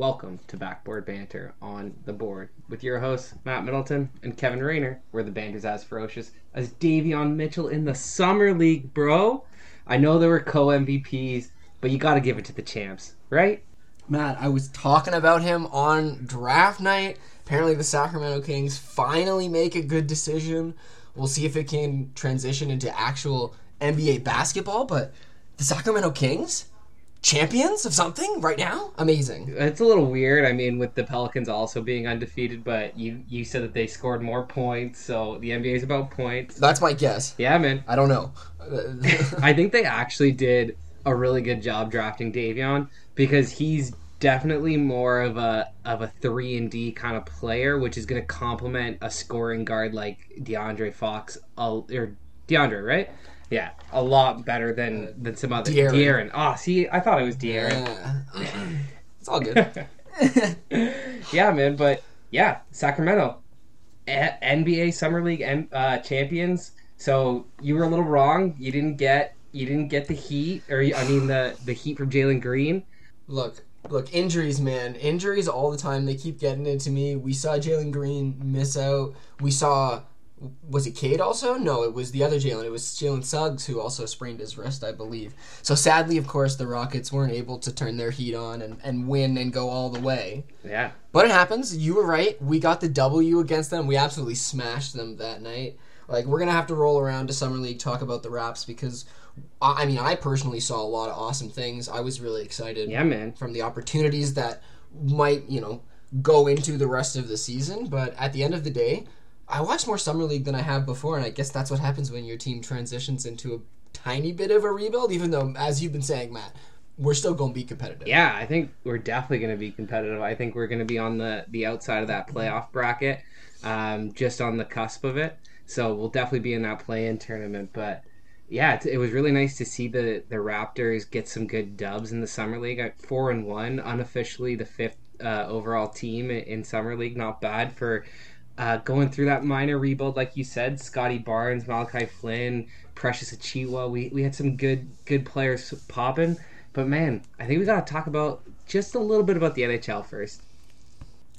Welcome to Backboard Banter on the board with your hosts, Matt Middleton and Kevin Rayner, where the banter's as ferocious as Davion Mitchell in the Summer League, bro. I know there were co MVPs, but you got to give it to the champs, right? Matt, I was talking about him on draft night. Apparently, the Sacramento Kings finally make a good decision. We'll see if it can transition into actual NBA basketball, but the Sacramento Kings? Champions of something right now? Amazing. It's a little weird. I mean, with the Pelicans also being undefeated, but you you said that they scored more points, so the NBA is about points. That's my guess. Yeah, man. I don't know. I think they actually did a really good job drafting Davion because he's definitely more of a of a three and D kind of player, which is going to complement a scoring guard like DeAndre Fox or DeAndre, right? Yeah, a lot better than than some other De'Aaron. De'Aaron. Oh, see, I thought it was De'Aaron. Yeah. it's all good. yeah, man. But yeah, Sacramento, A- NBA Summer League and uh, champions. So you were a little wrong. You didn't get you didn't get the heat, or I mean the the heat from Jalen Green. Look, look, injuries, man. Injuries all the time. They keep getting into me. We saw Jalen Green miss out. We saw, was it Cade also? No, it was the other Jalen. It was Jalen Suggs who also sprained his wrist, I believe. So sadly, of course, the Rockets weren't able to turn their heat on and, and win and go all the way. Yeah, But it happens. You were right. We got the W against them. We absolutely smashed them that night. Like we're gonna have to roll around to summer league, talk about the Raps because, I I mean, I personally saw a lot of awesome things. I was really excited yeah, man. from the opportunities that might, you know, go into the rest of the season. But at the end of the day, I watched more summer league than I have before, and I guess that's what happens when your team transitions into a tiny bit of a rebuild. Even though, as you've been saying, Matt, we're still going to be competitive. Yeah, I think we're definitely going to be competitive. I think we're going to be on the the outside of that playoff bracket, um, just on the cusp of it. So we'll definitely be in that play-in tournament. But yeah, it, it was really nice to see the the Raptors get some good dubs in the summer league. At four and one, unofficially the fifth uh, overall team in summer league. Not bad for. Uh, going through that minor rebuild, like you said, Scottie Barnes, Malachi Flynn, Precious Achiuwa, we, we had some good good players popping. But man, I think we got to talk about just a little bit about the NHL first.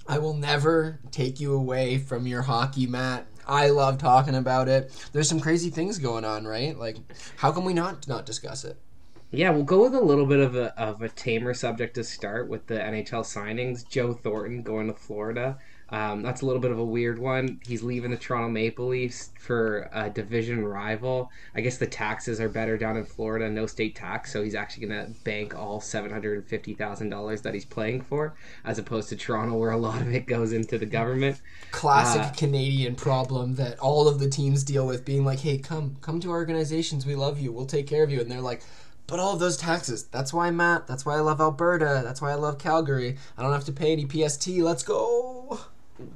I will never take you away from your hockey, Matt. I love talking about it. There's some crazy things going on, right? Like, how can we not not discuss it? Yeah, we'll go with a little bit of a of a tamer subject to start with the NHL signings. Joe Thornton going to Florida. Um, that's a little bit of a weird one. He's leaving the Toronto Maple Leafs for a division rival. I guess the taxes are better down in Florida, no state tax, so he's actually going to bank all seven hundred and fifty thousand dollars that he's playing for, as opposed to Toronto, where a lot of it goes into the government. Classic Uh, Canadian problem that all of the teams deal with, being like, "Hey, come, come to our organizations. We love you. We'll take care of you." And they're like, "But all of those taxes. That's why, Matt. That's why I love Alberta. That's why I love Calgary. I don't have to pay any PST. Let's go."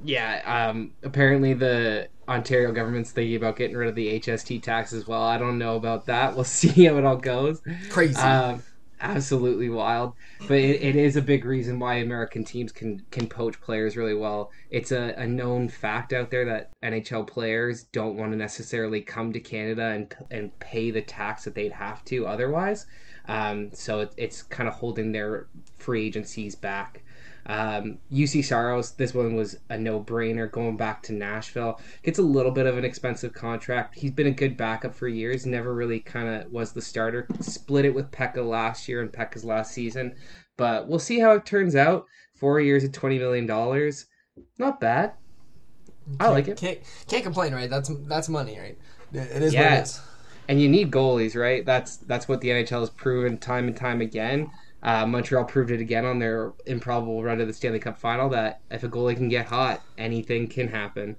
Yeah, um, apparently the Ontario government's thinking about getting rid of the HST tax as well. I don't know about that. We'll see how it all goes. Crazy. Um, absolutely wild, but it, it is a big reason why American teams can can poach players really well. It's a, a known fact out there that NHL players don't want to necessarily come to Canada and and pay the tax that they'd have to otherwise. Um, so it, it's kind of holding their free agencies back. Um, Juuse Saros, this one was a no brainer going back to Nashville. Gets a little bit of an expensive contract. He's been a good backup for years, never really kind of was the starter. Split it with Pekka last year and Pekka's last season. But we'll see how it turns out. Four years at $20 million. Not bad. I like it. Can't can't complain, right? That's that's money, right? It is what it is. And you need goalies, right? That's that's what the NHL has proven time and time again. Uh, Montreal proved it again on their improbable run to the Stanley Cup final that if a goalie can get hot, anything can happen.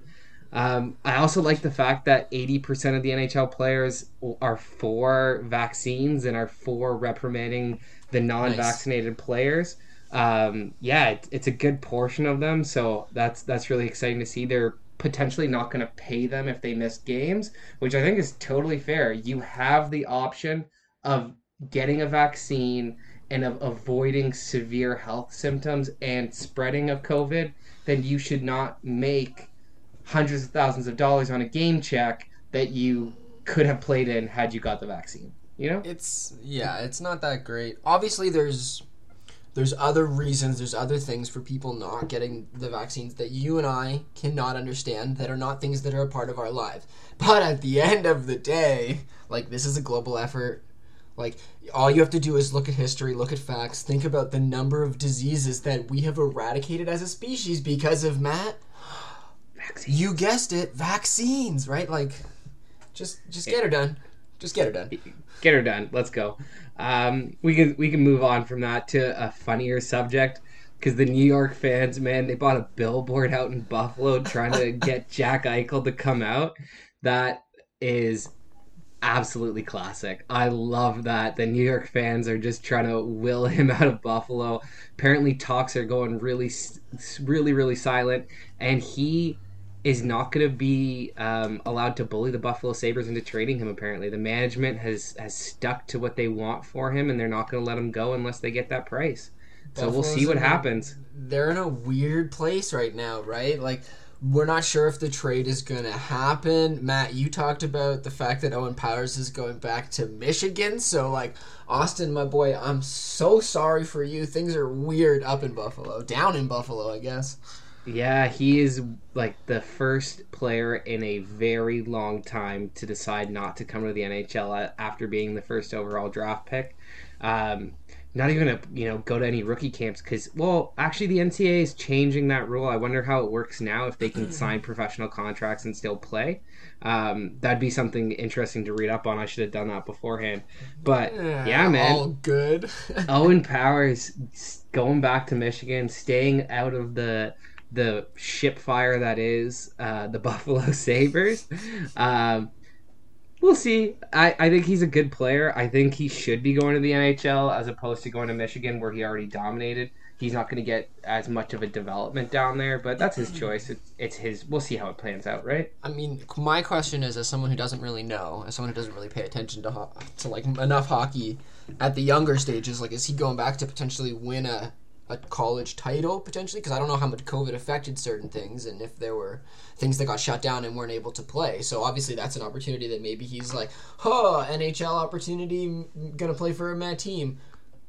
Um, I also like the fact that 80% of the NHL players are for vaccines and are for reprimanding the non vaccinated players. Um, yeah, it, it's a good portion of them, so that's that's really exciting to see. They're potentially not going to pay them if they miss games, which I think is totally fair. You have the option of getting a vaccine and of avoiding severe health symptoms and spreading of COVID, then you should not make hundreds of thousands of dollars on a game check that you could have played in had you got the vaccine. You know? It's yeah, it's not that great. Obviously, there's there's other reasons, there's other things for people not getting the vaccines that you and I cannot understand that are not things that are a part of our life. But at the end of the day, like this is a global effort. Like all you have to do is look at history, look at facts, think about the number of diseases that we have eradicated as a species because of Matt. Vaccines. You guessed it, vaccines, right? Like just just get her done. Just get her done. Get her done. Let's go. Um, we can we can move on from that to a funnier subject because the New York fans, man, they bought a billboard out in Buffalo trying to get Jack Eichel to come out. That is absolutely classic. I love that. The New York fans are just trying to will him out of Buffalo. Apparently, talks are going really, really, really silent, and he is not going to be um, allowed to bully the Buffalo Sabres into trading him. Apparently, the management has has stuck to what they want for him, and they're not going to let him go unless they get that price. So we'll see what in happens. They're in a weird place right now, right? Like we're not sure if the trade is going to happen. Matt, you talked about the fact that Owen Powers is going back to Michigan. So, like, Austin, my boy, I'm so sorry for you. Things are weird up in Buffalo, down in Buffalo, I guess. Yeah, he is like the first player in a very long time to decide not to come to the NHL after being the first overall draft pick. Um, not even gonna you know go to any rookie camps because well actually the NCAA is changing that rule. I wonder how it works now if they can sign professional contracts and still play. Um, that'd be something interesting to read up on. I should have done that beforehand. But yeah, man. All good. Owen Powers going back to Michigan, staying out of the the ship fire that is uh, the Buffalo Sabres. Um, we'll see. I, I think he's a good player. I think he should be going to the NHL as opposed to going to Michigan where he already dominated. He's not going to get as much of a development down there, but that's his choice. It's, it's his. We'll see how it plans out, right? I mean, my question is, as someone who doesn't really know, as someone who doesn't really pay attention to ho- to like enough hockey at the younger stages, like, is he going back to potentially win a a college title potentially? Because I don't know how much COVID affected certain things, and if there were things that got shut down and weren't able to play. So obviously, that's an opportunity that maybe he's like, huh, NHL opportunity, gonna play for my team.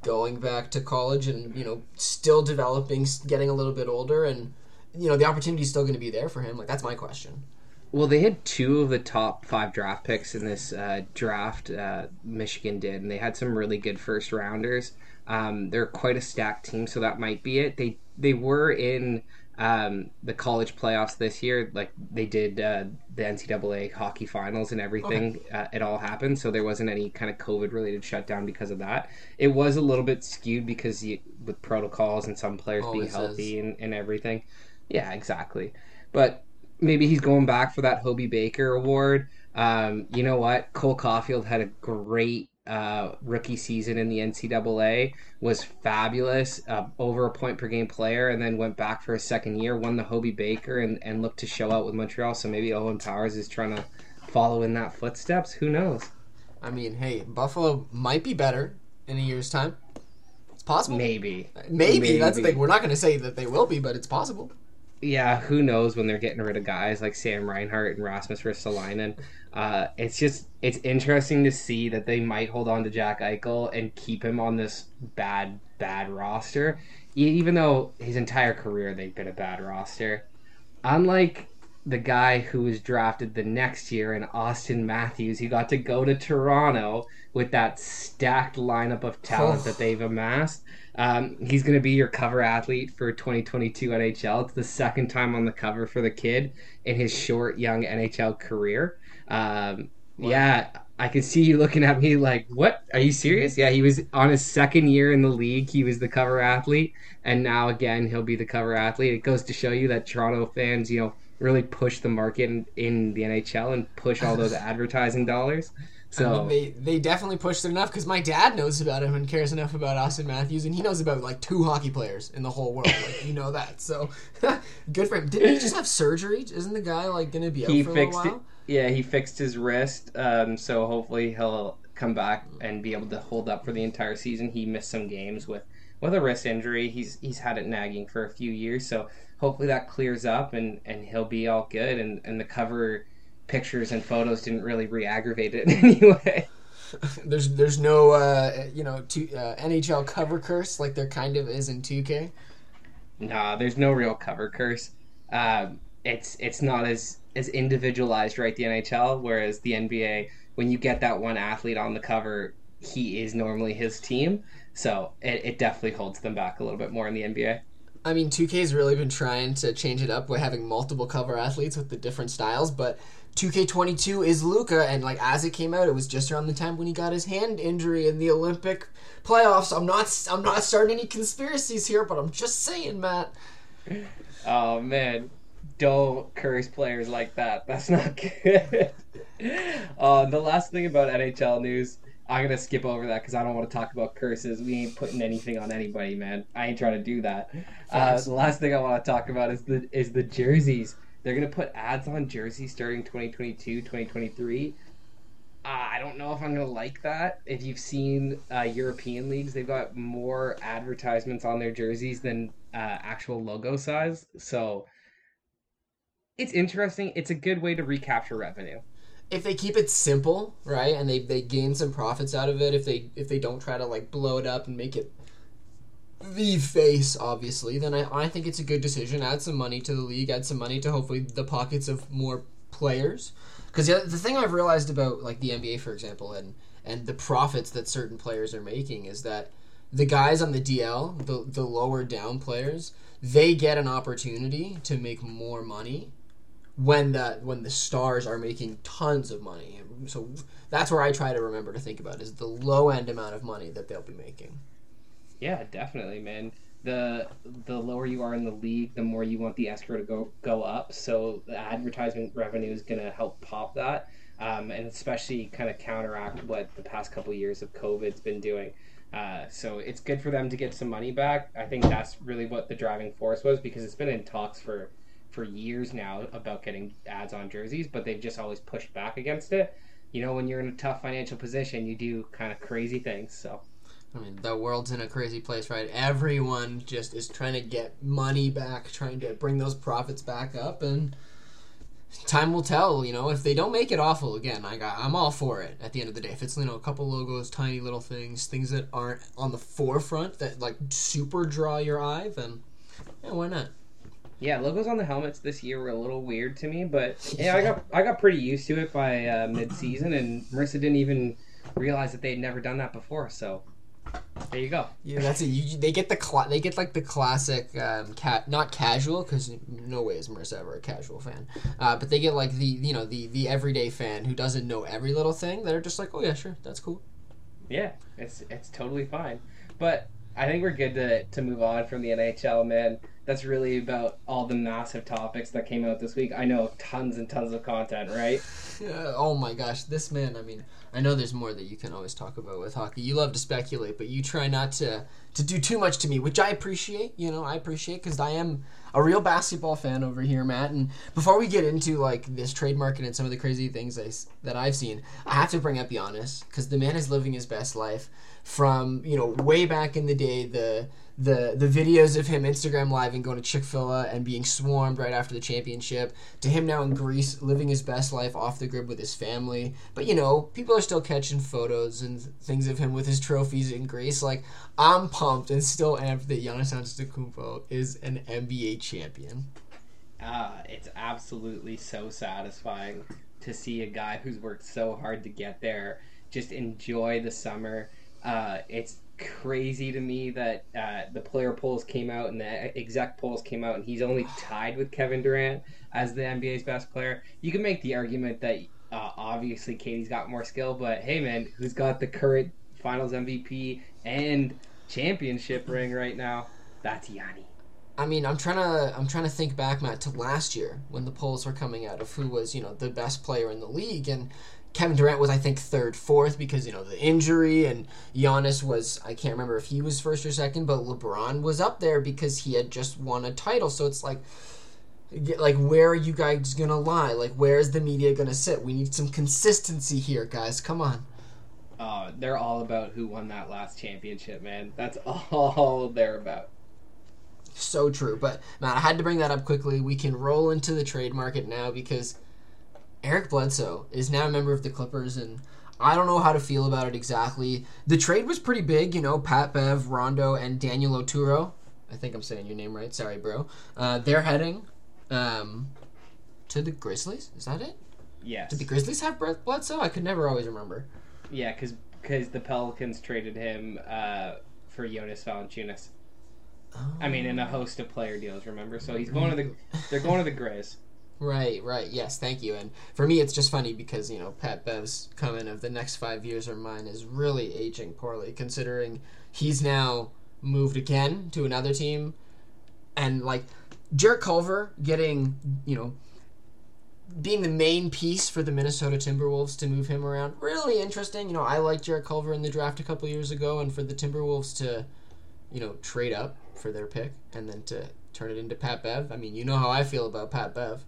Going back to college and you know still developing, getting a little bit older, and you know the opportunity is still going to be there for him. Like that's my question. Well, they had two of the top five draft picks in this uh, draft. Uh, Michigan did, and they had some really good first rounders. Um, they're quite a stacked team, so that might be it. They they were in um, the college playoffs this year. Like they did uh, the NCAA hockey finals and everything. Uh, it all happened, so there wasn't any kind of COVID related shutdown because of that. It was a little bit skewed because you, with protocols and some players being healthy and, and everything. Yeah, exactly. But maybe he's going back for that Hobey Baker award. Um, you know what? Cole Caufield had a great uh, rookie season in the NCAA, was fabulous, uh, over a point per game player, and then went back for a second year, won the Hobey Baker, and, and looked to show out with Montreal. So maybe Owen Powers is trying to follow in that footsteps. Who knows? I mean, hey, Buffalo might be better in a year's time. It's possible. Maybe. Maybe, that's the thing. We're not going to say that they will be, but it's possible. Yeah, who knows when they're getting rid of guys like Sam Reinhart and Rasmus Ristolainen. Uh, it's just it's interesting to see that they might hold on to Jack Eichel and keep him on this bad bad roster, even though his entire career they've been a bad roster. Unlike the guy who was drafted the next year in Auston Matthews, he got to go to Toronto with that stacked lineup of talent that they've amassed. Um, he's going to be your cover athlete for 2022 NHL. It's the second time on the cover for the kid in his short, young NHL career. Um, yeah, I can see you looking at me like, what? Are you serious? Yeah, he was on his second year in the league. He was the cover athlete. And now, again, he'll be the cover athlete. It goes to show you that Toronto fans, you know, really push the market in, in the NHL and push all those advertising dollars. I mean, So, they they definitely pushed it enough because my dad knows about him and cares enough about Auston Matthews, and he knows about like two hockey players in the whole world. Like you know that, so good for him. Didn't he just have surgery? Isn't the guy like going to be out he for a fixed it. while? Yeah, he fixed his wrist. Um, so hopefully he'll come back and be able to hold up for the entire season. He missed some games with with a wrist injury. He's he's had it nagging for a few years. So hopefully that clears up and and he'll be all good. And and the cover pictures and photos didn't really re-aggravate it in any way. there's there's no uh, you know two, uh, NHL cover curse like there kind of is in 2K. Nah, there's no real cover curse. Um, it's it's not as as individualized, right? The NHL, whereas the NBA, when you get that one athlete on the cover, he is normally his team. So it, it definitely holds them back a little bit more in the NBA. I mean, 2K's really been trying to change it up by having multiple cover athletes with the different styles, but 2K22 is Luka, and like as it came out, it was just around the time when he got his hand injury in the Olympic playoffs. I'm not, I'm not starting any conspiracies here, but I'm just saying, Matt. Oh man, don't curse players like that. That's not good. uh, the last thing about NHL news, I'm gonna skip over that because I don't want to talk about curses. We ain't putting anything on anybody, man. I ain't trying to do that. Uh, the last thing I want to talk about is the is the jerseys. They're gonna put ads on jerseys starting 2022, 2023. Uh, I don't know if I'm gonna like that. If you've seen uh, European leagues, they've got more advertisements on their jerseys than uh, actual logo size. So it's interesting. It's a good way to recapture revenue. If they keep it simple, right, and they, they gain some profits out of it, if they if they don't try to like blow it up and make it the face, obviously, then I, I think it's a good decision. Add some money to the league, add some money to hopefully the pockets of more players. Because the, the thing I've realized about like the NBA, for example, and and the profits that certain players are making is that the guys on the DL, the the lower down players, they get an opportunity to make more money when the when the stars are making tons of money. So that's where I try to remember to think about is the low end amount of money that they'll be making. Yeah, definitely, man. The the lower you are in the league, the more you want the escrow to go go up. So the advertisement revenue is going to help pop that, um, and especially kind of counteract what the past couple years of COVID's been doing. Uh, so it's good for them to get some money back. I think that's really what the driving force was because it's been in talks for for years now about getting ads on jerseys, but they've just always pushed back against it. You know, when you're in a tough financial position, you do kind of crazy things. So I mean, the world's in a crazy place, right? Everyone just is trying to get money back, trying to bring those profits back up, and time will tell. You know, if they don't make it awful again, I got, I'm all for it. At the end of the day, if it's you know a couple logos, tiny little things, things that aren't on the forefront that like super draw your eye, then yeah, why not? Yeah, logos on the helmets this year were a little weird to me, but yeah, I got I got pretty used to it by uh, mid season, and Marissa didn't even realize that they'd never done that before. So there you go. Yeah, that's it. You, they get the they get like the classic um, cat not casual because no way is Marissa ever a casual fan, uh, but they get like the you know the the everyday fan who doesn't know every little thing that are just like oh yeah sure that's cool. Yeah, it's it's totally fine, but I think we're good to to move on from the NHL, man. That's really about all the massive topics that came out this week. I know tons and tons of content, right? Yeah, oh my gosh, this man. I mean, I know there's more that you can always talk about with hockey. You love to speculate, but you try not to to do too much to me, which I appreciate. You know, I appreciate because I am a real basketball fan over here, Matt. And before we get into like this trade market and some of the crazy things I, that I've seen, I have to bring up Giannis because the man is living his best life from you know way back in the day. The the the videos of him Instagram live and going to Chick Fil A and being swarmed right after the championship to him now in Greece living his best life off the grid with his family. But you know, people are still catching photos and things of him with his trophies in Greece. Like I'm pumped and still amped that Giannis Antetokounmpo is an NBA champion. Uh, it's absolutely so satisfying to see a guy who's worked so hard to get there just enjoy the summer. Uh, it's crazy to me that uh, the player polls came out and the exec polls came out, and he's only tied with Kevin Durant as the NBA's best player. You can make the argument that uh, obviously KD's got more skill, but hey, man, who's got the current Finals MVP and championship ring right now? That's Yanni. I mean, I'm trying to I'm trying to think back, Matt, to last year when the polls were coming out of who was you know the best player in the league, and Kevin Durant was, I think, third, fourth because you know the injury, and Giannis was I can't remember if he was first or second, but LeBron was up there because he had just won a title. So it's like, like where are you guys gonna lie? Like where is the media gonna sit? We need some consistency here, guys. Come on. Uh, they're all about who won that last championship, man. That's all they're about. So true, but Matt, I had to bring that up quickly. We can roll into the trade market now because Eric Bledsoe is now a member of the Clippers, and I don't know how to feel about it exactly. The trade was pretty big, you know. Pat Bev, Rondo, and Daniel Oturu. I think I'm saying your name right. Sorry, bro. Uh, they're heading um, to the Grizzlies. Is that it? Yes. Did the Grizzlies have Brett Bledsoe? I could never always remember. Yeah, because because the Pelicans traded him uh, for Jonas Valanciunas. I mean, in a host of player deals, remember? So he's going to the. They're going to the Grizz. Right, right. Yes, thank you. And for me, it's just funny because you know Pat Bev's coming of the next five years or mine is really aging poorly, considering he's now moved again to another team, and like Jarrett Culver getting you know being the main piece for the Minnesota Timberwolves to move him around. Really interesting. You know, I liked Jarrett Culver in the draft a couple years ago, and for the Timberwolves to you know trade up for their pick and then to turn it into Pat Bev. I mean, you know how I feel about Pat Bev.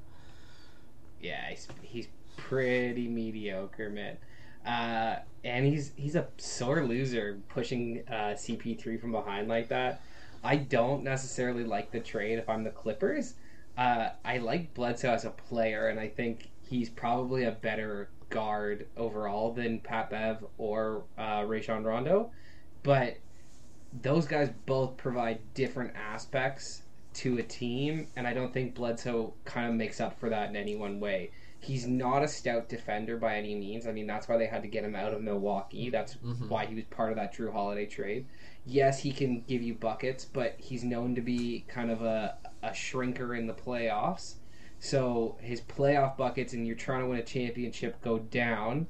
Yeah, he's, he's pretty mediocre, man. Uh, and he's he's a sore loser pushing uh, CP3 from behind like that. I don't necessarily like the trade if I'm the Clippers. Uh, I like Bledsoe as a player, and I think he's probably a better guard overall than Pat Bev or uh, Rajon Rondo. But those guys both provide different aspects to a team, and I don't think Bledsoe kind of makes up for that in any one way. He's not a stout defender by any means. I mean, that's why they had to get him out of Milwaukee. That's mm-hmm. why he was part of that Jrue Holiday trade. Yes, he can give you buckets, but he's known to be kind of a, a shrinker in the playoffs. So his playoff buckets and you're trying to win a championship go down.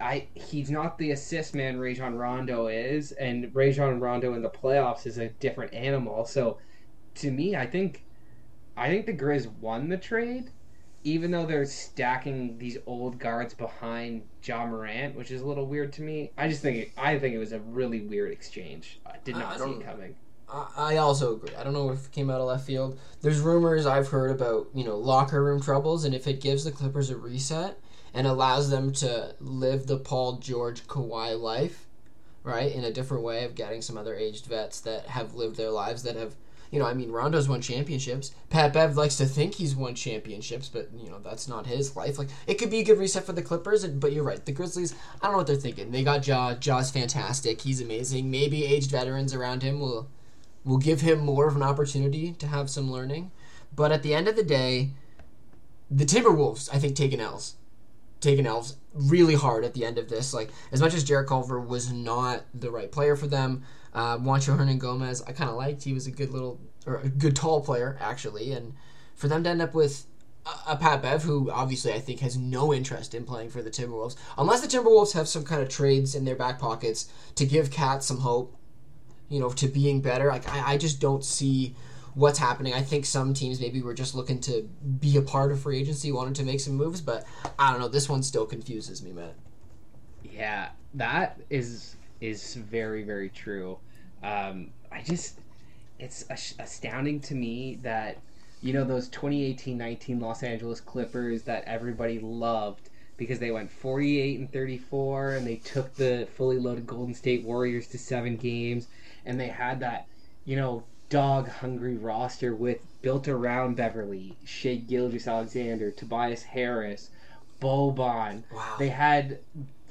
I he's not the assist man Rajon Rondo is, and Rajon Rondo in the playoffs is a different animal. So to me, I think I think the Grizz won the trade, even though they're stacking these old guards behind Ja Morant, which is a little weird to me. I just think it, I think it was a really weird exchange. I did not I see it coming. I also agree. I don't know if it came out of left field. There's rumors I've heard about you know locker room troubles, and if it gives the Clippers a reset and allows them to live the Paul George Kawhi life, right, in a different way of getting some other aged vets that have lived their lives that have you know, I mean, Rondo's won championships. Pat Bev likes to think he's won championships, but you know that's not his life. Like it could be a good reset for the Clippers, but you're right. The Grizzlies, I don't know what they're thinking. They got Ja. Ja's fantastic. He's amazing. Maybe aged veterans around him will will give him more of an opportunity to have some learning. But at the end of the day, the Timberwolves, I think, taking L's. Taking L's really hard at the end of this. Like, as much as Jarrett Culver was not the right player for them, uh, Juancho Hernangomez, I kind of liked. He was a good little, or a good tall player, actually. And for them to end up with a, a Pat Bev, who obviously I think has no interest in playing for the Timberwolves, unless the Timberwolves have some kind of trades in their back pockets to give KAT some hope, you know, to being better. Like, I, I just don't see what's happening. I think some teams maybe were just looking to be a part of free agency, wanted to make some moves, but I don't know. This one still confuses me, Matt. Yeah, that is is very very true. Um, I just it's astounding to me that you know those 2018-19 Los Angeles Clippers that everybody loved because they went 48 and 34 and they took the fully loaded Golden State Warriors to 7 games and they had that you know dog hungry roster with built around Beverley, Shai Gilgeous-Alexander, Tobias Harris, Boban. Wow. They had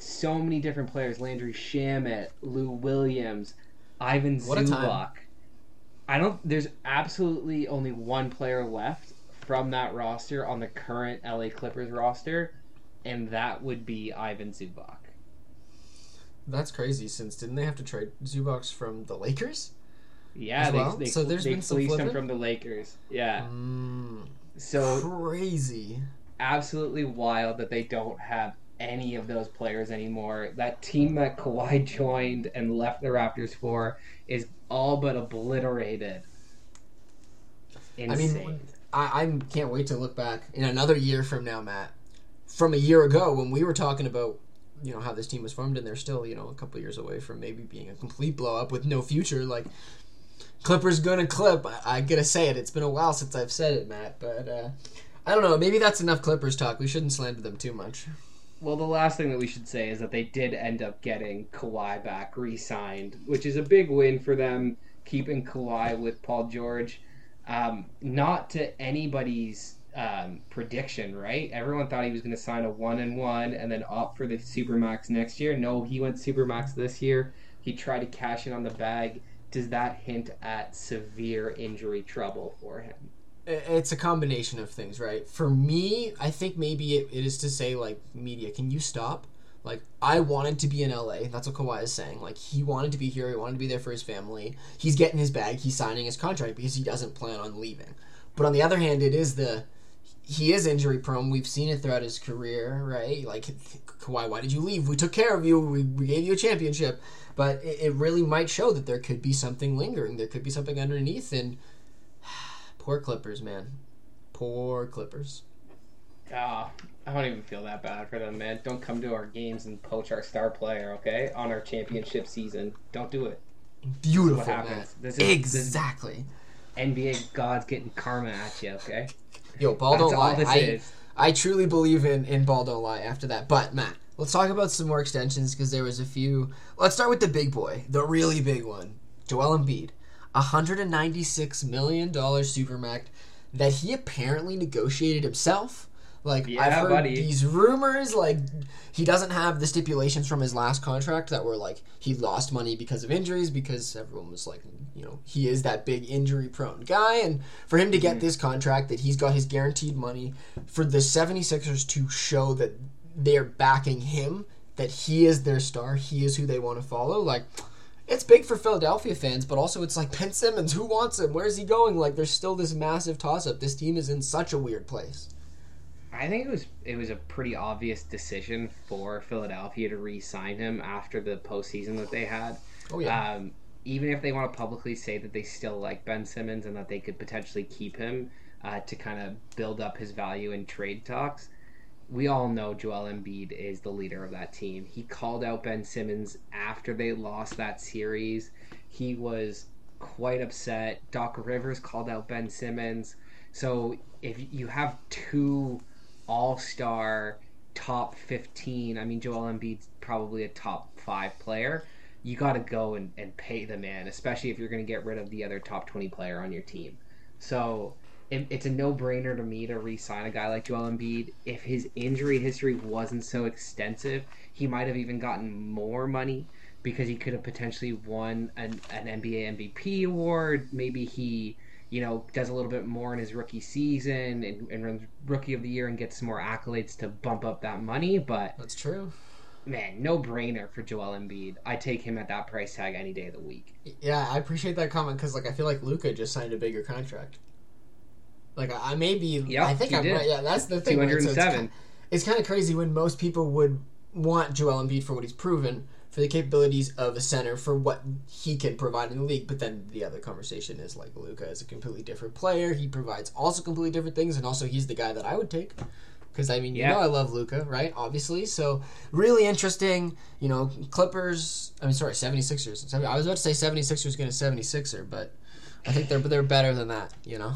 so many different players: Landry Shamet, Lou Williams, Ivan what Zubac. I don't. There's absolutely only one player left from that roster on the current LA Clippers roster, and that would be Ivan Zubac. That's crazy. Since didn't they have to trade Zubac from the Lakers? Yeah, they, well? they, so there's they been fleeced him from the Lakers. Yeah. Mm, so crazy. Absolutely wild that they don't have any of those players anymore. That team that Kawhi joined and left the Raptors for is all but obliterated. Insane. I mean, I, I can't wait to look back in another year from now, Matt. From a year ago when we were talking about you know how this team was formed and they're still you know a couple years away from maybe being a complete blow up with no future like clippers gonna clip I, I, gotta say it it's been a while since i've said it matt but uh, i don't know maybe that's enough clippers talk we shouldn't slander them too much well, the last thing that we should say is that they did end up getting Kawhi back re-signed, which is a big win for them, keeping Kawhi with Paul George. Um, not to anybody's um, prediction, right? Everyone thought he was going to sign a one and one and then opt for the supermax next year. No, he went supermax this year. He tried to cash in on the bag. Does that hint at severe injury trouble for him? It's a combination of things, right? For me, I think maybe it, it is to say like media, can you stop? Like I wanted to be in LA. That's what Kawhi is saying. Like he wanted to be here. He wanted to be there for his family. He's getting his bag. He's signing his contract because he doesn't plan on leaving. But on the other hand, it is the he is injury prone. We've seen it throughout his career, right? Like Kawhi, why did you leave? We took care of you. We, we gave you a championship. But it, it really might show that there could be something lingering. There could be something underneath. And poor Clippers, man. Poor Clippers. Ah, oh, I don't even feel that bad for them, man. Don't come to our games and poach our star player, okay? On our championship season, don't do it. Beautiful, what happens. This is, exactly. This NBA gods getting karma at you, okay? Yo, ball don't lie. I, I truly believe in in ball don't lie. After that, but Matt, let's talk about some more extensions because there was a few. Let's start with the big boy, the really big one, Joel Embiid, hundred and ninety six million dollars supermax that he apparently negotiated himself like yeah, I've heard buddy. these rumors, like he doesn't have the stipulations from his last contract that were like he lost money because of injuries because everyone was like, you know, he is that big injury prone guy and for him to get mm-hmm. this contract that he's got his guaranteed money for the 76ers to show that they're backing him, that he is their star, he is who they want to follow, like it's big for Philadelphia fans, but also it's like Ben Simmons, who wants him? Where's he going? Like there's still this massive toss up. This team is in such a weird place. I think it was it was a pretty obvious decision for Philadelphia to re-sign him after the postseason that they had. Oh yeah. Um, even if they want to publicly say that they still like Ben Simmons and that they could potentially keep him uh, to kind of build up his value in trade talks, we all know Joel Embiid is the leader of that team. He called out Ben Simmons after they lost that series. He was quite upset. Doc Rivers called out Ben Simmons. So if you have two all star top 15. I mean, Joel Embiid's probably a top five player. You got to go and, and pay the man, especially if you're going to get rid of the other top 20 player on your team. So it, it's a no brainer to me to re sign a guy like Joel Embiid. If his injury history wasn't so extensive, he might have even gotten more money because he could have potentially won an, an NBA MVP award. Maybe he you know, does a little bit more in his rookie season and, and runs rookie of the year and gets some more accolades to bump up that money. But that's true. Man, no brainer for Joel Embiid. I take him at that price tag any day of the week. Yeah, I appreciate that comment because like I feel like Luka just signed a bigger contract. Like I, may be, yeah, I think I'm did. right. Yeah, that's the thing. Two hundred and seven. it's kind of crazy when most people would want Joel Embiid for what he's proven, for the capabilities of a center for what he can provide in the league. But then the other conversation is like Luka is a completely different player. He provides also completely different things, and also he's the guy that I would take. Because I mean, you yeah. know, I love Luka, right? Obviously, so really interesting. You know, Clippers. I mean, sorry, 76ers. I was about to say 76ers going to 76er, but I think they're they're better than that. You know.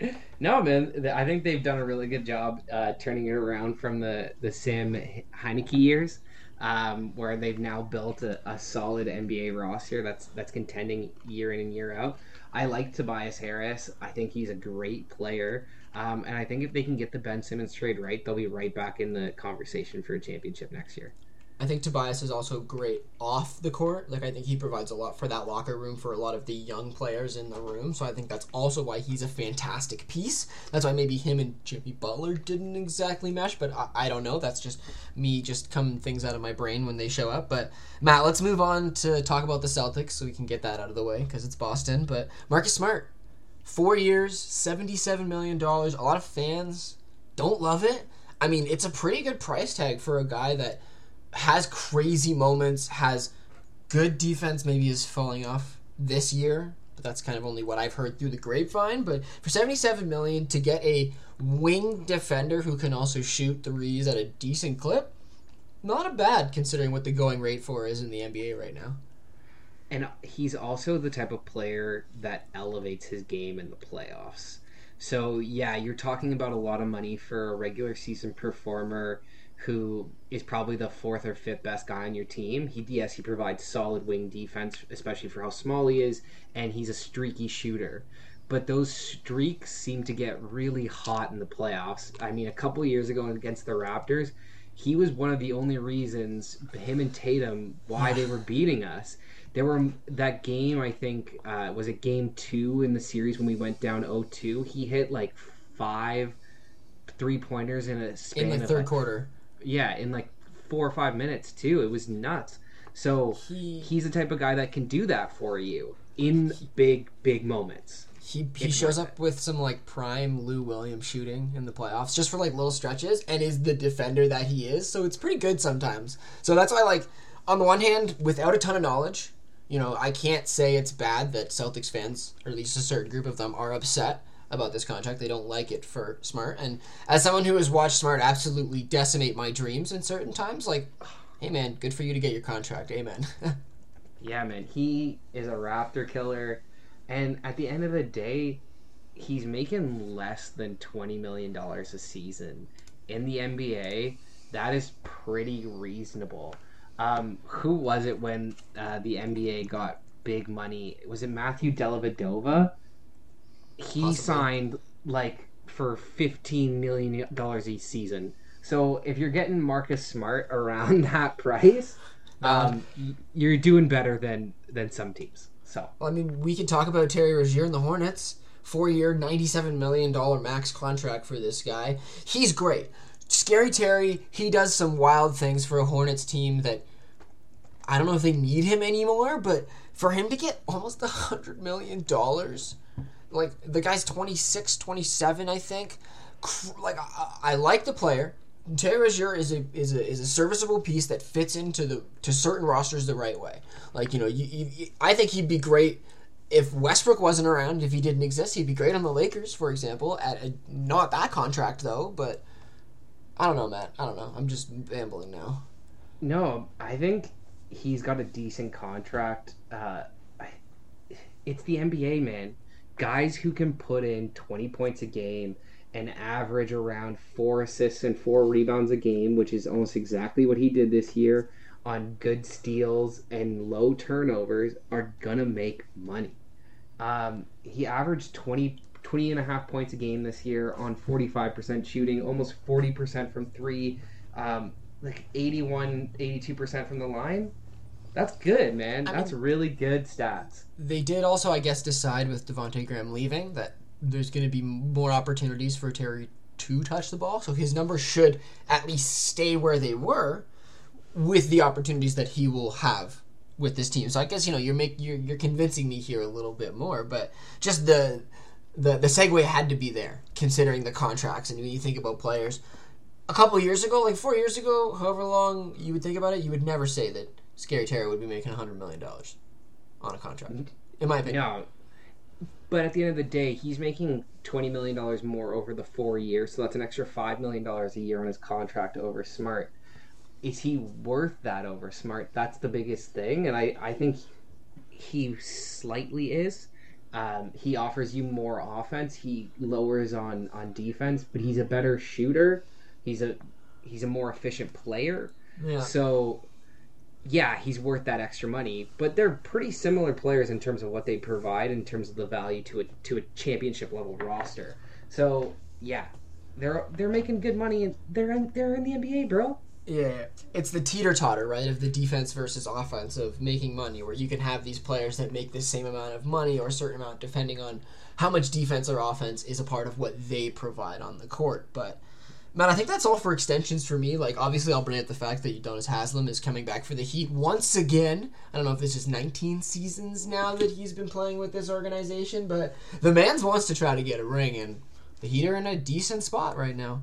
no, man. I think they've done a really good job uh, turning it around from the the Sam Hinkie years um, where they've now built a, a, solid NBA roster that's that's contending year in and year out. I like Tobias Harris. I think he's a great player, um, and I think if they can get the Ben Simmons trade right, they'll be right back in the conversation for a championship next year. I think Tobias is also great off the court. Like I think he provides a lot for that locker room for a lot of the young players in the room. So I think that's also why he's a fantastic piece. That's why maybe him and Jimmy Butler didn't exactly mesh, but I, I don't know. That's just me just coming things out of my brain when they show up. But Matt, let's move on to talk about the Celtics so we can get that out of the way because it's Boston. But Marcus Smart, four years, seventy-seven million dollars. A lot of fans don't love it. I mean, it's a pretty good price tag for a guy that has crazy moments, has good defense, maybe is falling off this year, but that's kind of only what I've heard through the grapevine. But for 77 million to get a wing defender who can also shoot threes at a decent clip, not a bad considering what the going rate for is in the NBA right now. And he's also the type of player that elevates his game in the playoffs. So yeah, you're talking about a lot of money for a regular season performer who is probably the fourth or fifth best guy on your team. He yes, he provides solid wing defense, especially for how small he is, and he's a streaky shooter. but those streaks seem to get really hot in the playoffs. I mean, a couple years ago against the Raptors, he was one of the only reasons him and Tatum why they were beating us. There were that game I think uh, was it game two in the series when we went down 0-2. He hit like five three pointers in a span in the third like, quarter. Yeah in like four or five minutes too. It was nuts. So He he's the type of guy that can do that for you in big big moments. he, he shows up with some like prime Lou Williams shooting in the playoffs just for like little stretches and is the defender that he is. So it's pretty good sometimes. So that's why like on the one hand, without a ton of knowledge, you know, I can't say it's bad that Celtics fans, or at least a certain group of them, are upset about this contract. They don't like it for Smart. And as someone who has watched Smart absolutely decimate my dreams in certain times, like, hey man, good for you to get your contract. Amen. Yeah, man, he is a Raptor killer, and at the end of the day, he's making less than twenty million dollars a season in the NBA. That is pretty reasonable. Um, who was it when uh, the NBA got big money? Was it Matthew Dellavedova? He Possibly. signed like for fifteen million dollars each season. So if you're getting Marcus Smart around that price, um, y- you're doing better than than some teams. So Well, I mean, we could talk about Terry Rozier and the Hornets. Four year, $97 million max contract for this guy. He's great. Scary Terry, he does some wild things for a Hornets team that I don't know if they need him anymore, but for him to get almost a $100 million, like the guy's 26, 27, I think. Like, I, I like the player. Terry is a is a is a serviceable piece that fits into the to certain rosters the right way. Like you know, you, you, you- I think he'd be great if Westbrook wasn't around. If he didn't exist, he'd be great on the Lakers, for example. At a, not that contract though, but I don't know, Matt. I don't know. I'm just rambling now. no, I think he's got a decent contract. Uh, it's the NBA, man. Guys who can put in 20 points a game and average around four assists and four rebounds a game, which is almost exactly what he did this year on good steals and low turnovers, are gonna make money. Um, he averaged 20, 20 and a half points a game this year on 45% shooting, almost 40% from three, um, like 81, 82% from the line. That's good, man. I That's really good stats. They did also, I guess, decide with Devonte Graham leaving that there's going to be more opportunities for Terry to touch the ball. So his numbers should at least stay where they were, with the opportunities that he will have with this team. So I guess you know you're make you're, you're convincing me here a little bit more, but just the the the segue had to be there considering the contracts and when you think about players. A couple years ago, like four years ago, however long you would think about it, you would never say that Scary Terry would be making hundred million dollars on a contract. In my opinion, No. But at the end of the day, he's making $20 million more over the four years, so that's an extra $5 million a year on his contract over Smart. Is he worth that over Smart? That's the biggest thing, and I, I think he slightly is. Um, he offers you more offense. He lowers on, on defense, but he's a better shooter. He's a he's a more efficient player. yeah. So, yeah, he's worth that extra money. But they're pretty similar players in terms of what they provide in terms of the value to a to a championship level roster. So, yeah, they're they're making good money and they're in, they're in the NBA, bro. Yeah, it's the teeter totter, right, of the defense versus offense of making money, where you can have these players that make the same amount of money or a certain amount, depending on how much defense or offense is a part of what they provide on the court. But man, I think that's all for extensions for me. Like, obviously, I'll bring up the fact that Udonis Haslem is coming back for the Heat once again. I don't know if this is 19 seasons now that he's been playing with this organization, but the man's wants to try to get a ring, and the Heat are in a decent spot right now.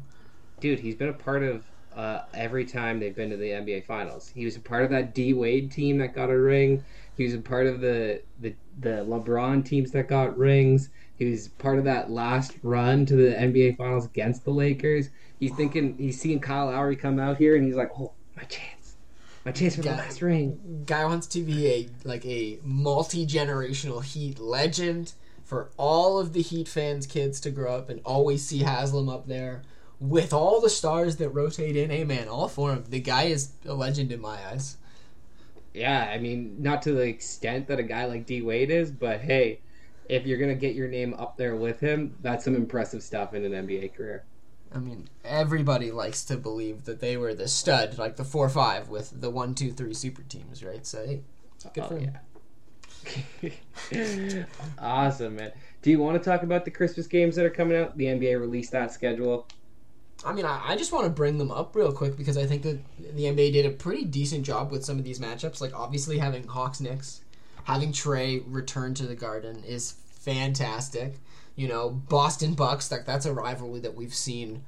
Dude, he's been a part of uh, every time they've been to the NBA Finals. He was a part of that D Wade team that got a ring. He was a part of the, the the LeBron teams that got rings. He was part of that last run to the NBA Finals against the Lakers. He's thinking he's seeing Kyle Lowry come out here, and he's like, "Oh, my chance, my chance for the last ring." guy wants to be a like a multi-generational heat legend for all of the heat fans kids to grow up and always see haslem up there with all the stars that rotate in. Amen all for him the guy is a legend in my eyes. Yeah, I mean, not to the extent that a guy like D Wade is, but hey, if you're gonna get your name up there with him, that's some impressive stuff in an NBA career. I mean, everybody likes to believe that they were the stud, like the four five with the one, two, three super teams, right? So hey, good oh, for Oh, him. yeah. awesome, man. Do you want to talk about the Christmas games that are coming out? The NBA released that schedule. I mean, I, I just want to bring them up real quick because I think that the NBA did a pretty decent job with some of these matchups. Like, obviously, having Hawks Knicks, having Trey return to the Garden is fantastic. You know, Boston Bucks, like that's a rivalry that we've seen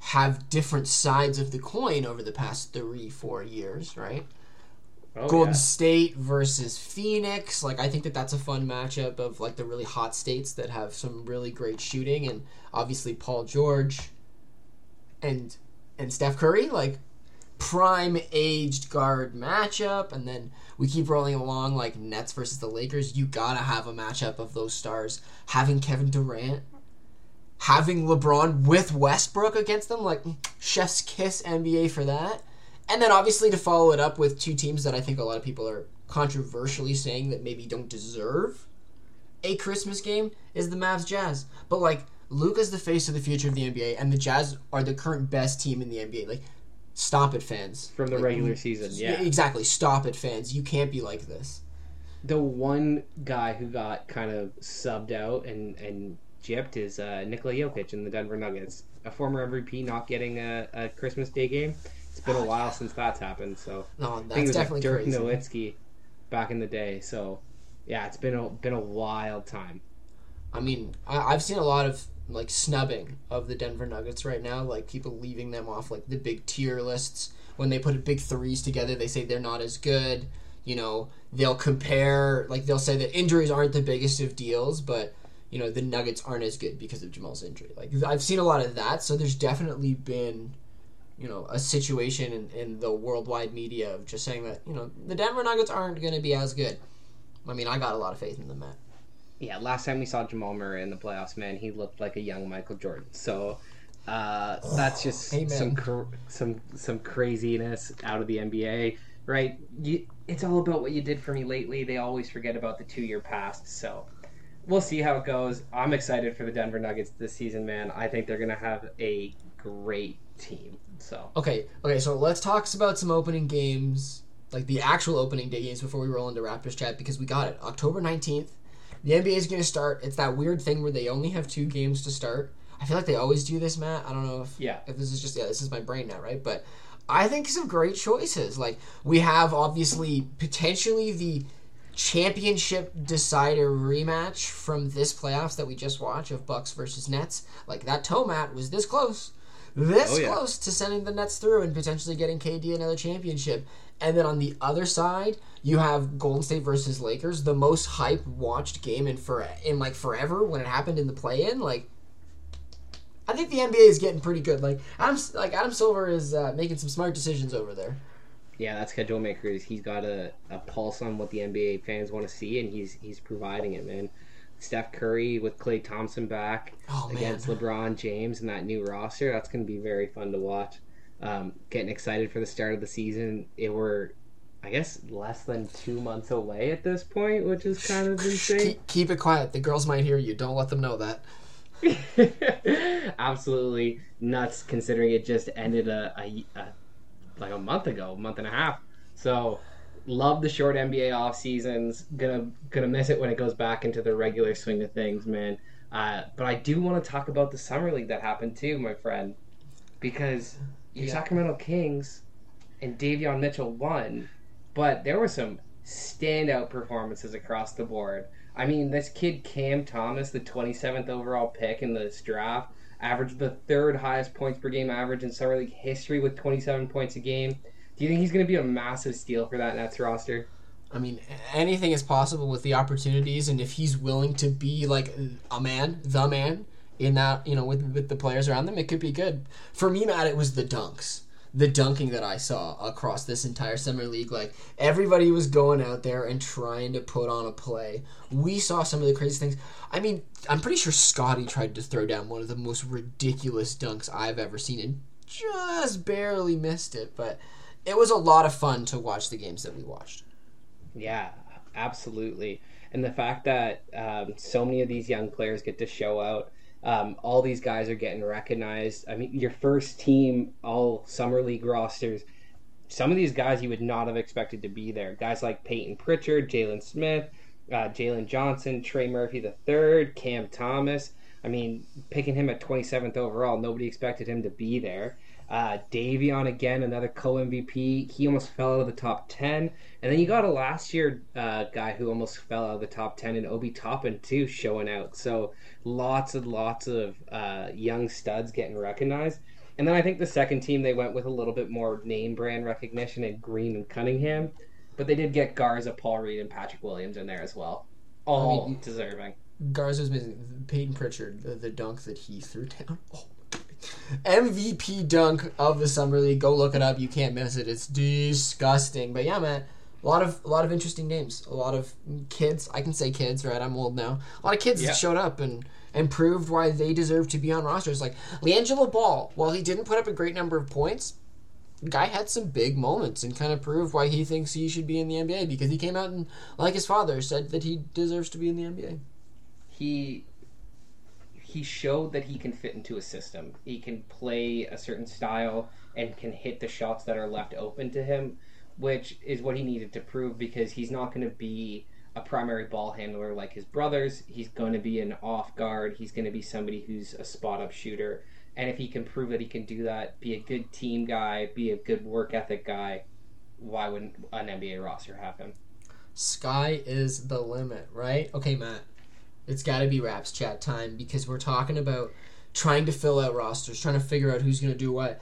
have different sides of the coin over the past three, four years, right? Oh, Golden yeah. State versus Phoenix. Like I think that that's a fun matchup of like the really hot states that have some really great shooting, and obviously Paul George and and Steph Curry, like prime aged guard matchup, and then we keep rolling along like Nets versus the Lakers. You gotta have a matchup of those stars. Having Kevin Durant, having LeBron with Westbrook against them, like mm, chef's kiss NBA for that. And then obviously to follow it up with two teams that I think a lot of people are controversially saying that maybe don't deserve a Christmas game is the Mavs Jazz. But like Luka's the face of the future of the NBA and the Jazz are the current best team in the NBA. Like stop it fans. From the Like, regular season, yeah. Exactly. Stop it fans. You can't be like this. The one guy who got kind of subbed out and, and gypped is uh, Nikola Jokic in the Denver Nuggets. A former MVP not getting a, a Christmas Day game. It's been a while since that's happened, so No, I think it that's was definitely Dirk crazy. Nowitzki back in the day. So yeah, it's been a been a wild time. I mean, I, I've seen a lot of like snubbing of the Denver Nuggets right now, like people leaving them off like the big tier lists. When they put big threes together, they say they're not as good. You know, they'll compare, like they'll say that injuries aren't the biggest of deals, but you know the Nuggets aren't as good because of Jamal's injury. Like I've seen a lot of that, so there's definitely been, you know, a situation in, in the worldwide media of just saying that you know the Denver Nuggets aren't going to be as good. I mean, I got a lot of faith in them, Matt. Yeah, last time we saw Jamal Murray in the playoffs, man, he looked like a young Michael Jordan. So uh, that's just Amen. some cr- some some craziness out of the NBA, right? You, it's all about what you did for me lately. They always forget about the two year past. So we'll see how it goes. I'm excited for the Denver Nuggets this season, man. I think they're gonna have a great team. So Okay, okay, so let's talk about some opening games, like the actual opening day games before we roll into Raptors chat because we got it. October 19th. The NBA is going to start. It's that weird thing where they only have two games to start. I feel like they always do this, Matt. I don't know if yeah, if this is just yeah, this is my brain now, right? But I think some great choices. Like we have obviously potentially the championship decider rematch from this playoffs that we just watched of Bucks versus Nets. Like that toe mat was this close. This Oh, yeah. close to sending the Nets through and potentially getting KD another championship. And then on the other side, you have Golden State versus Lakers, the most hype watched game in for in like forever when it happened in the play-in. Like I think the NBA is getting pretty good. Like Adam, like Adam Silver is uh, making some smart decisions over there. yeah, that schedule maker is he's got a, a pulse on what the NBA fans want to see, and he's he's providing it, man. Steph Curry with Klay Thompson back Oh against LeBron James and that new roster. That's going to be very fun to watch. Um, getting excited for the start of the season. It were, I guess, less than two months away at this point, which is kind of insane. keep, keep it quiet. The girls might hear you. Don't let them know that. Absolutely nuts, considering it just ended a, a, a like a month ago, a month and a half. So, love the short NBA off seasons. Gonna gonna miss it when it goes back into the regular swing of things, man. Uh, but I do want to talk about the summer league that happened too, my friend, because your Yeah. Sacramento Kings and Davion Mitchell won, but there were some standout performances across the board. I mean, this kid Cam Thomas, the 27th overall pick in this draft, averaged the third highest points per game average in summer league history with 27 points a game. Do you think he's going to be a massive steal for that Nets roster? I mean, anything is possible with the opportunities, and if he's willing to be like a man, the man in that, you know, with with the players around them, it could be good. For me, Matt, it was the dunks, the dunking that I saw across this entire summer league. Like everybody was going out there and trying to put on a play. We saw some of the crazy things. I mean, I'm pretty sure Scottie tried to throw down one of the most ridiculous dunks I've ever seen, and just barely missed it. But it was a lot of fun to watch the games that we watched. Yeah, absolutely. and the fact that um, so many of these young players get to show out. Um, all these guys are getting recognized. I mean, your first team, all summer league rosters. Some of these guys you would not have expected to be there. Guys like Payton Pritchard, Jalen Smith, uh, Jalen Johnson, Trey Murphy the third, Cam Thomas. I mean, picking him at 27th overall, nobody expected him to be there. Uh, Davion again, another co MVP. He almost fell out of the top 10. And then you got a last year uh, guy who almost fell out of the top 10 and Obi Toppin, too, showing out. So lots and lots of uh, young studs getting recognized. And then I think the second team, they went with a little bit more name brand recognition in Green and Cunningham. But they did get Garza, Paul Reed, and Patrick Williams in there as well. All I mean, deserving. Garza's missing. Payton Pritchard, the, the dunk that he threw down. Oh. MVP dunk of the summer league. Go look it up. You can't miss it. It's disgusting. But yeah, man, a lot of a lot of interesting names. A lot of kids. I can say kids, right? I'm old now. A lot of kids Yeah. that showed up and and proved why they deserve to be on rosters. Like LiAngelo Ball, while he didn't put up a great number of points, guy had some big moments and kind of proved why he thinks he should be in the NBA because he came out and, like his father, said that he deserves to be in the NBA. he he showed that he can fit into a system. He can play a certain style and can hit the shots that are left open to him, which is what he needed to prove because he's not going to be a primary ball handler like his brothers. He's going to be an off guard. He's going to be somebody who's a spot up shooter. And if he can prove that he can do that, be a good team guy, be a good work ethic guy, why wouldn't an NBA roster have him? Sky is the limit, right? Okay, Matt. It's got to be Raps chat time because we're talking about trying to fill out rosters, trying to figure out who's going to do what.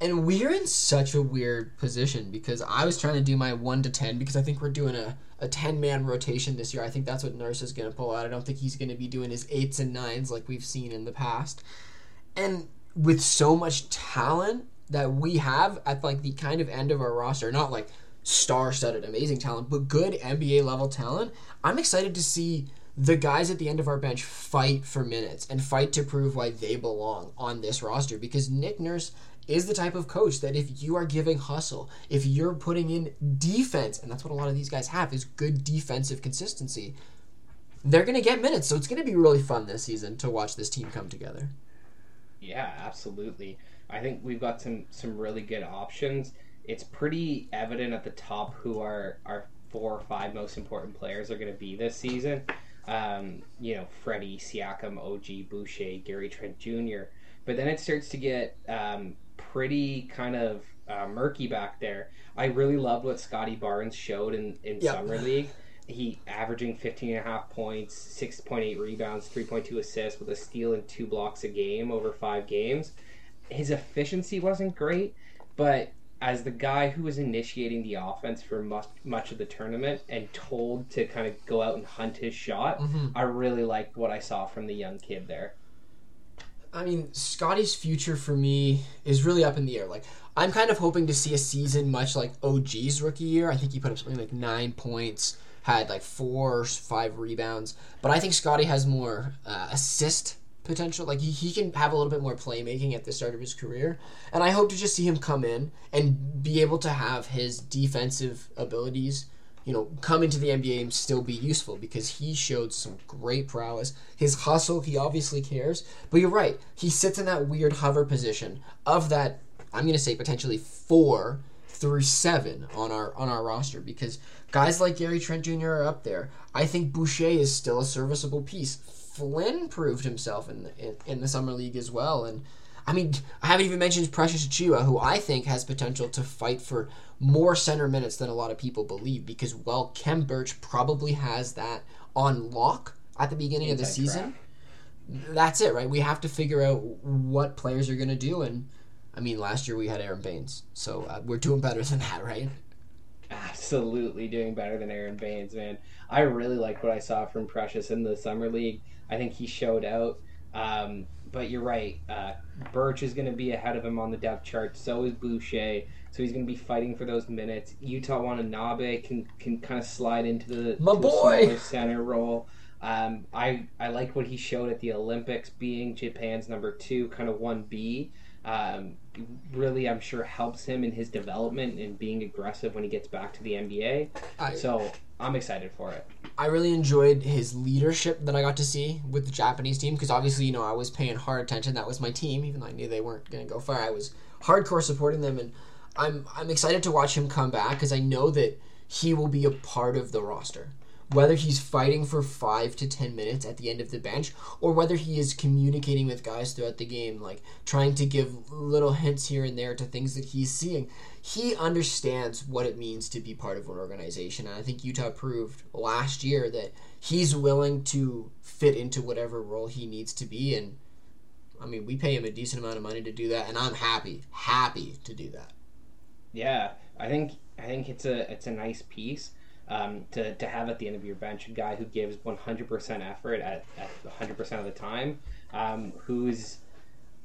And we're in such a weird position because I was trying to do my 1 to 10 because I think we're doing a, a 10 man rotation this year. I think that's what Nurse is going to pull out. I don't think he's going to be doing his 8s and 9s like we've seen in the past. And with so much talent that we have at like the kind of end of our roster, not like star-studded amazing talent, but good NBA level talent, I'm excited to see the guys at the end of our bench fight for minutes and fight to prove why they belong on this roster because Nick Nurse is the type of coach that if you are giving hustle, if you're putting in defense, and that's what a lot of these guys have is good defensive consistency, they're going to get minutes. So it's going to be really fun this season to watch this team come together. Yeah, absolutely. I think we've got some some really good options. It's pretty evident at the top who our our four or five most important players are going to be this season. Um, you know, Freddie, Siakam, OG, Boucher, Gary Trent Jr. But then it starts to get um, pretty kind of uh, murky back there. I really loved what Scottie Barnes showed in, in Yeah. Summer League. He averaging 15 and a half points, 6.8 rebounds, 3.2 assists with a steal and two blocks a game over five games. His efficiency wasn't great, but as the guy who was initiating the offense for much, much of the tournament and told to kind of go out and hunt his shot, I really liked what I saw from the young kid there. I mean, Scottie's future for me is really up in the air. Like, I'm kind of hoping to see a season much like OG's rookie year. I think he put up something like nine points, had like four or five rebounds. But I think Scotty has more uh, assist potential. Like, he, he can have a little bit more playmaking at the start of his career. And I hope to just see him come in and be able to have his defensive abilities you know, come into the NBA and still be useful because he showed some great prowess. His hustle, he obviously cares. But you're right, he sits in that weird hover position of that. I'm to say potentially four through seven on our on our roster because guys like Gary Trent Jr. are up there. I think Boucher is still a serviceable piece. Flynn proved himself in the, in, in the summer league as well, and I mean, I haven't even mentioned Precious Achiuwa, who I think has potential to fight for more center minutes than a lot of people believe. Because while Khem Birch probably has that on lock at the beginning of the Inside season, that's it, right? We have to figure out what players are going to do. And I mean, last year we had Aron Baynes, so uh, we're doing better than that, right? absolutely doing better than Aron Baynes, man. I really like what I saw from Precious in the summer league. I think he showed out. Um, but you're right. Uh, Birch is going to be ahead of him on the depth chart. So is Boucher. So he's going to be fighting for those minutes. Yuta Watanabe can can kind of slide into the My boy! center role. Um, I I like what he showed at the Olympics, being Japan's number two, kind of one B. Um, really, I'm sure helps him in his development and being aggressive when he gets back to the NBA. I, So I'm excited for it. I really enjoyed his leadership that I got to see with the Japanese team because obviously, you know, I was paying hard attention. That was my team, even though I knew they weren't going to go far. I was hardcore supporting them, and I'm I'm excited to watch him come back because I know that he will be a part of the roster. Whether he's fighting for five to ten minutes at the end of the bench, or whether he is communicating with guys throughout the game, like trying to give little hints here and there to things that he's seeing, he understands what it means to be part of an organization. And I think Yuta proved last year that he's willing to fit into whatever role he needs to be. And I mean, we pay him a decent amount of money to do that, and I'm happy, happy to do that. Yeah, I think I think it's a it's a nice piece um, to, to have at the end of your bench a guy who gives 100% effort at, at 100% of the time, um, who's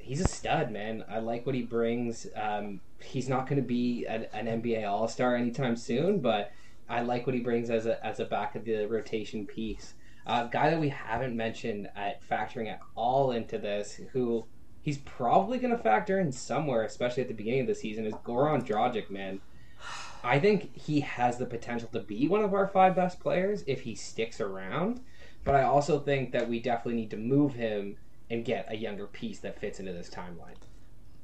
he's a stud, man. I like what he brings. Um, he's not going to be an, an NBA All Star anytime soon, but I like what he brings as a as a back of the rotation piece. A uh, guy that we haven't mentioned at factoring at all into this, who he's probably going to factor in somewhere, especially at the beginning of the season, is Goran Dragic, man. I think he has the potential to be one of our five best players if he sticks around. But I also think that we definitely need to move him and get a younger piece that fits into this timeline.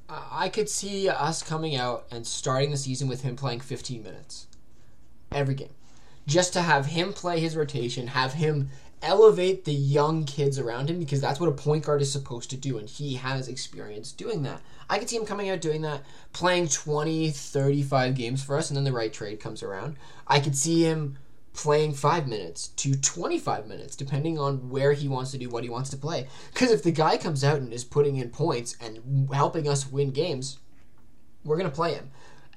I could see us coming out and starting the season with him playing 15 minutes every game. Just to have him play his rotation, have him elevate the young kids around him because that's what a point guard is supposed to do and he has experience doing that. I could see him coming out doing that, playing 20, 35 games for us, and then the right trade comes around. I could see him playing 5 minutes to 25 minutes, depending on where he wants to do what he wants to play. Because if the guy comes out and is putting in points and helping us win games, we're going to play him.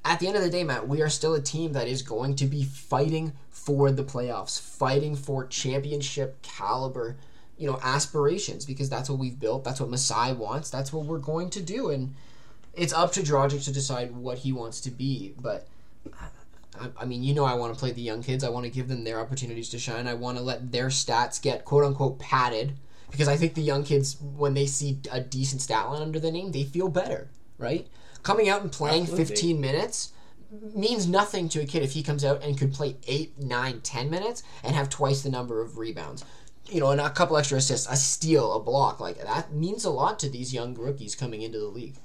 At the end of the day, Matt, we are still a team that is going to be fighting for the playoffs, fighting for championship caliber you know aspirations because that's what we've built. That's what Masai wants. That's what we're going to do, and it's up to Dragic to decide what he wants to be. But I, I mean, you know, I want to play the young kids. I want to give them their opportunities to shine. I want to let their stats get quote unquote padded because I think the young kids, when they see a decent stat line under the name, they feel better, right? Coming out and playing Absolutely. 15 minutes means nothing to a kid if he comes out and could play 8, nine, ten minutes and have twice the number of rebounds you know, and a couple extra assists, a steal, a block, like that means a lot to these young rookies coming into the league.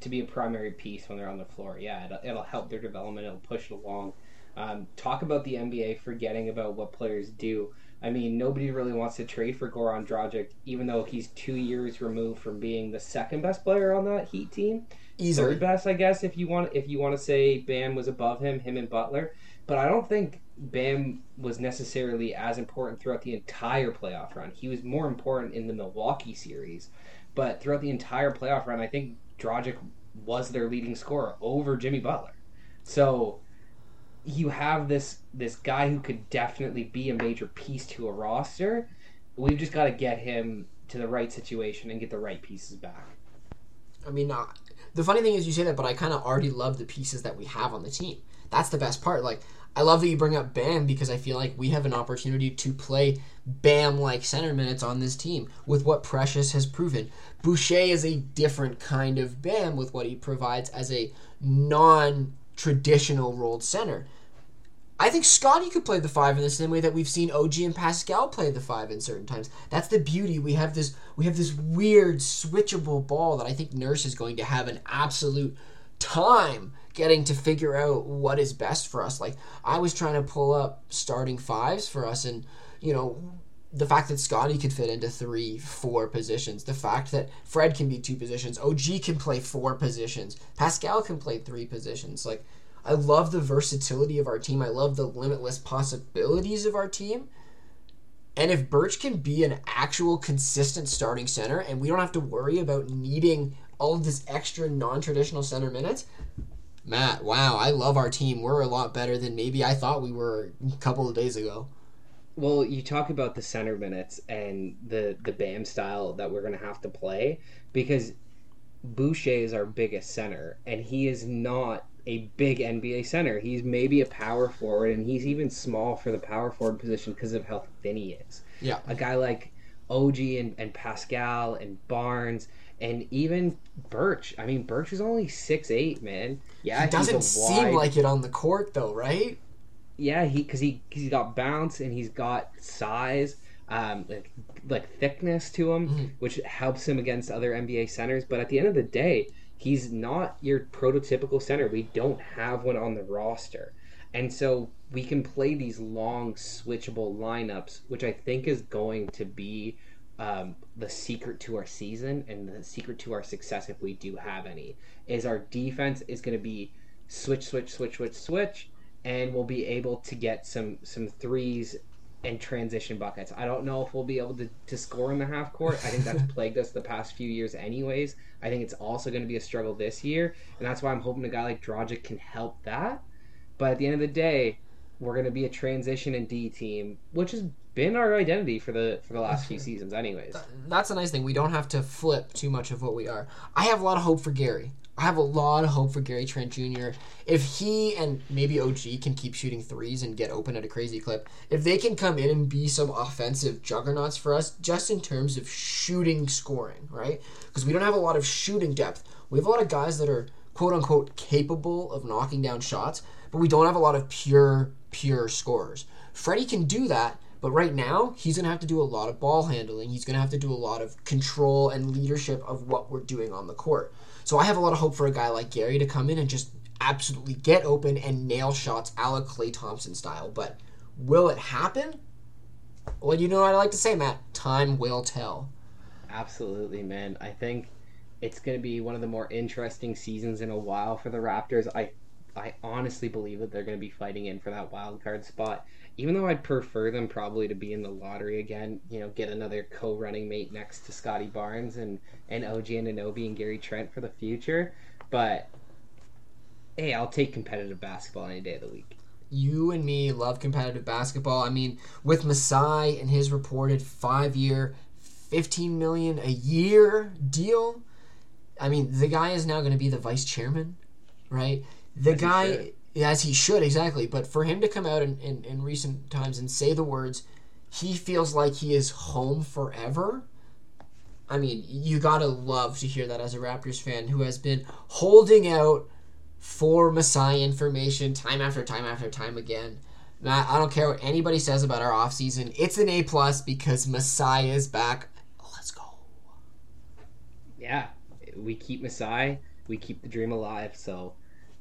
To be a primary piece when they're on the floor, yeah, it'll, it'll help their development. It'll push it along. Um, talk about the NBA forgetting about what players do. I mean, nobody really wants to trade for Goran Dragic, even though he's two years removed from being the second best player on that Heat team. Easily. Third best, I guess, if you want if you want to say Bam was above him, him and Butler. But I don't think Bam was necessarily as important throughout the entire playoff run. He was more important in the Milwaukee series, but throughout the entire playoff run, I think Dragic was their leading scorer over Jimmy Butler. So you have this this guy who could definitely be a major piece to a roster. We've just got to get him to the right situation and get the right pieces back. I mean, uh, the funny thing is you say that, but I kind of already love the pieces that we have on the team. That's the best part. Like I love that you bring up Bam because I feel like we have an opportunity to play Bam like center minutes on this team with what Precious has proven. Boucher is a different kind of Bam with what he provides as a non traditional rolled center. I think Scottie could play the five in the same way that we've seen OG and Pascal play the five in certain times. That's the beauty. We have this we have this weird switchable ball that I think Nurse is going to have an absolute time getting to figure out what is best for us. Like I was trying to pull up starting fives for us, and you know the fact that Scottie could fit into three, four positions, the fact that Fred can be two positions, OG can play four positions, Pascal can play three positions. Like I love the versatility of our team. I love the limitless possibilities of our team. And if Birch can be an actual consistent starting center and we don't have to worry about needing all of this extra non traditional center minutes, Matt, wow, I love our team. We're a lot better than maybe I thought we were a couple of days ago. Well, you talk about the center minutes and the the BAM style that we're going to have to play because Boucher is our biggest center, and he is not a big NBA center. He's maybe a power forward, and he's even small for the power forward position because of how thin he is. Yeah, a guy like OG and, and Pascal and Barnes and even Birch. I mean, Birch is only six eight, man. Yeah, he doesn't seem like it on the court though, right? yeah, he because he he's got bounce and he's got size, um, like like thickness to him, Mhm. which helps him against other NBA centers. But at the end of the day, he's not your prototypical center. We don't have one on the roster, and so we can play these long switchable lineups, which I think is going to be. Um, the secret to our season and the secret to our success, if we do have any, is our defense is going to be switch, switch, switch, switch, switch, and we'll be able to get some some threes and transition buckets. I don't know if we'll be able to, to score in the half court. I think that's plagued us the past few years, anyways. I think it's also going to be a struggle this year, and that's why I'm hoping a guy like Dragic can help that. But at the end of the day, we're going to be a transition and D team, which has been our identity for the for the last few seasons, anyways. That's a nice thing. We don't have to flip too much of what we are. I have a lot of hope for Gary. I have a lot of hope for Gary Trent Jr. If he and maybe OG can keep shooting threes and get open at a crazy clip, if they can come in and be some offensive juggernauts for us, just in terms of shooting scoring, right? Because we don't have a lot of shooting depth. We have a lot of guys that are quote unquote capable of knocking down shots, but we don't have a lot of pure, pure scorers. Freddie can do that, but right now, he's going to have to do a lot of ball handling. He's going to have to do a lot of control and leadership of what we're doing on the court. So I have a lot of hope for a guy like Gary to come in and just absolutely get open and nail shots a la Klay Thompson style. But will it happen? Well, you know what I like to say, Matt. Time will tell. Absolutely, man. I think it's going to be one of the more interesting seasons in a while for the Raptors. I I honestly believe that they're going to be fighting in for that wild card spot. Even though I'd prefer them probably to be in the lottery again, you know, get another co-running mate next to Scottie Barnes and and OG Anunoby and Gary Trent for the future. But hey, I'll take competitive basketball any day of the week. You and me love competitive basketball. I mean, with Masai and his reported five-year, fifteen million a year deal. I mean, the guy is now going to be the vice chairman, right? The As he guy, should. as he should, exactly. But for him to come out in, in, in recent times and say the words, he feels like he is home forever. I mean, you gotta love to hear that as a Raptors fan who has been holding out for Masai information time after time after time again. Matt, I don't care what anybody says about our offseason. It's an A plus because Masai is back. Let's go. Yeah, we keep Masai, we keep the dream alive. So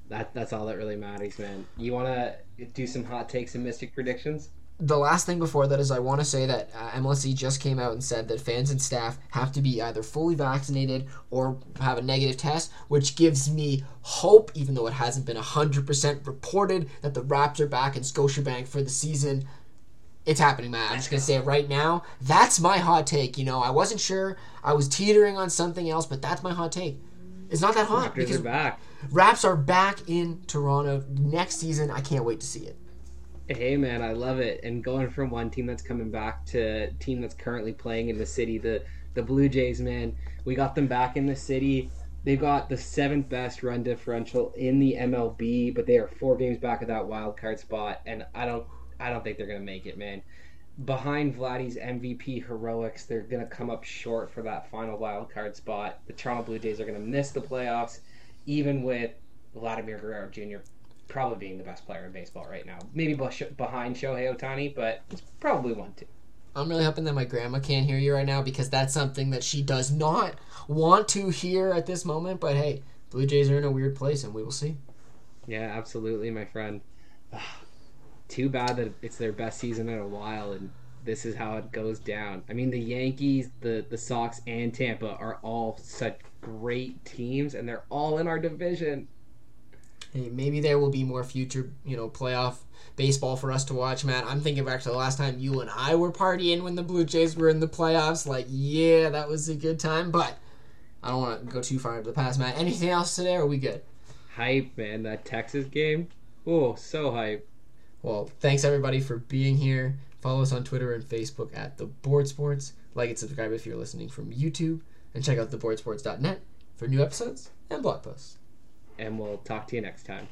that that's all that really matters, man. You want to do some hot takes and mystic predictions? the last thing before that is I want to say that uh, MLSE just came out and said that fans and staff have to be either fully vaccinated or have a negative test, which gives me hope, even though it hasn't been 100% reported that the Raps are back in Scotiabank for the season. It's happening, man. I'm just going to say it right now. That's my hot take. You know, I wasn't sure. I was teetering on something else, but that's my hot take. It's not that hot Raptors because are back. Raps are back in Toronto next season. I can't wait to see it. Hey man, I love it. And going from one team that's coming back to team that's currently playing in the city, the the Blue Jays, man. We got them back in the city. They've got the seventh best run differential in the MLB, but they are four games back of that wild card spot, and I don't I don't think they're gonna make it, man. Behind Vladdy's MVP heroics, they're gonna come up short for that final wild card spot. The Toronto Blue Jays are gonna miss the playoffs, even with Vladimir Guerrero Jr probably being the best player in baseball right now. Maybe behind Shohei Ohtani, but it's probably one two. I'm really hoping that my grandma can't hear you right now because that's something that she does not want to hear at this moment. But hey, Blue Jays are in a weird place, and we will see. Yeah, absolutely, my friend. Too bad that it's their best season in a while, and this is how it goes down. I mean, the Yankees, the the Sox, and Tampa are all such great teams, and they're all in our division. Hey, maybe there will be more future, you know, playoff baseball for us to watch, Matt. I'm thinking back to the last time you and I were partying when the Blue Jays were in the playoffs. Like, yeah, that was a good time, but I don't want to go too far into the past, Matt. Anything else today, or are we good? Hype, man! That Texas game, oh, so hype. Well, thanks everybody for being here. Follow us on Twitter and Facebook at The Board Sports. Like and subscribe if you're listening from YouTube. And check out theboardsports.net for new episodes and blog posts. And we'll talk to you next time.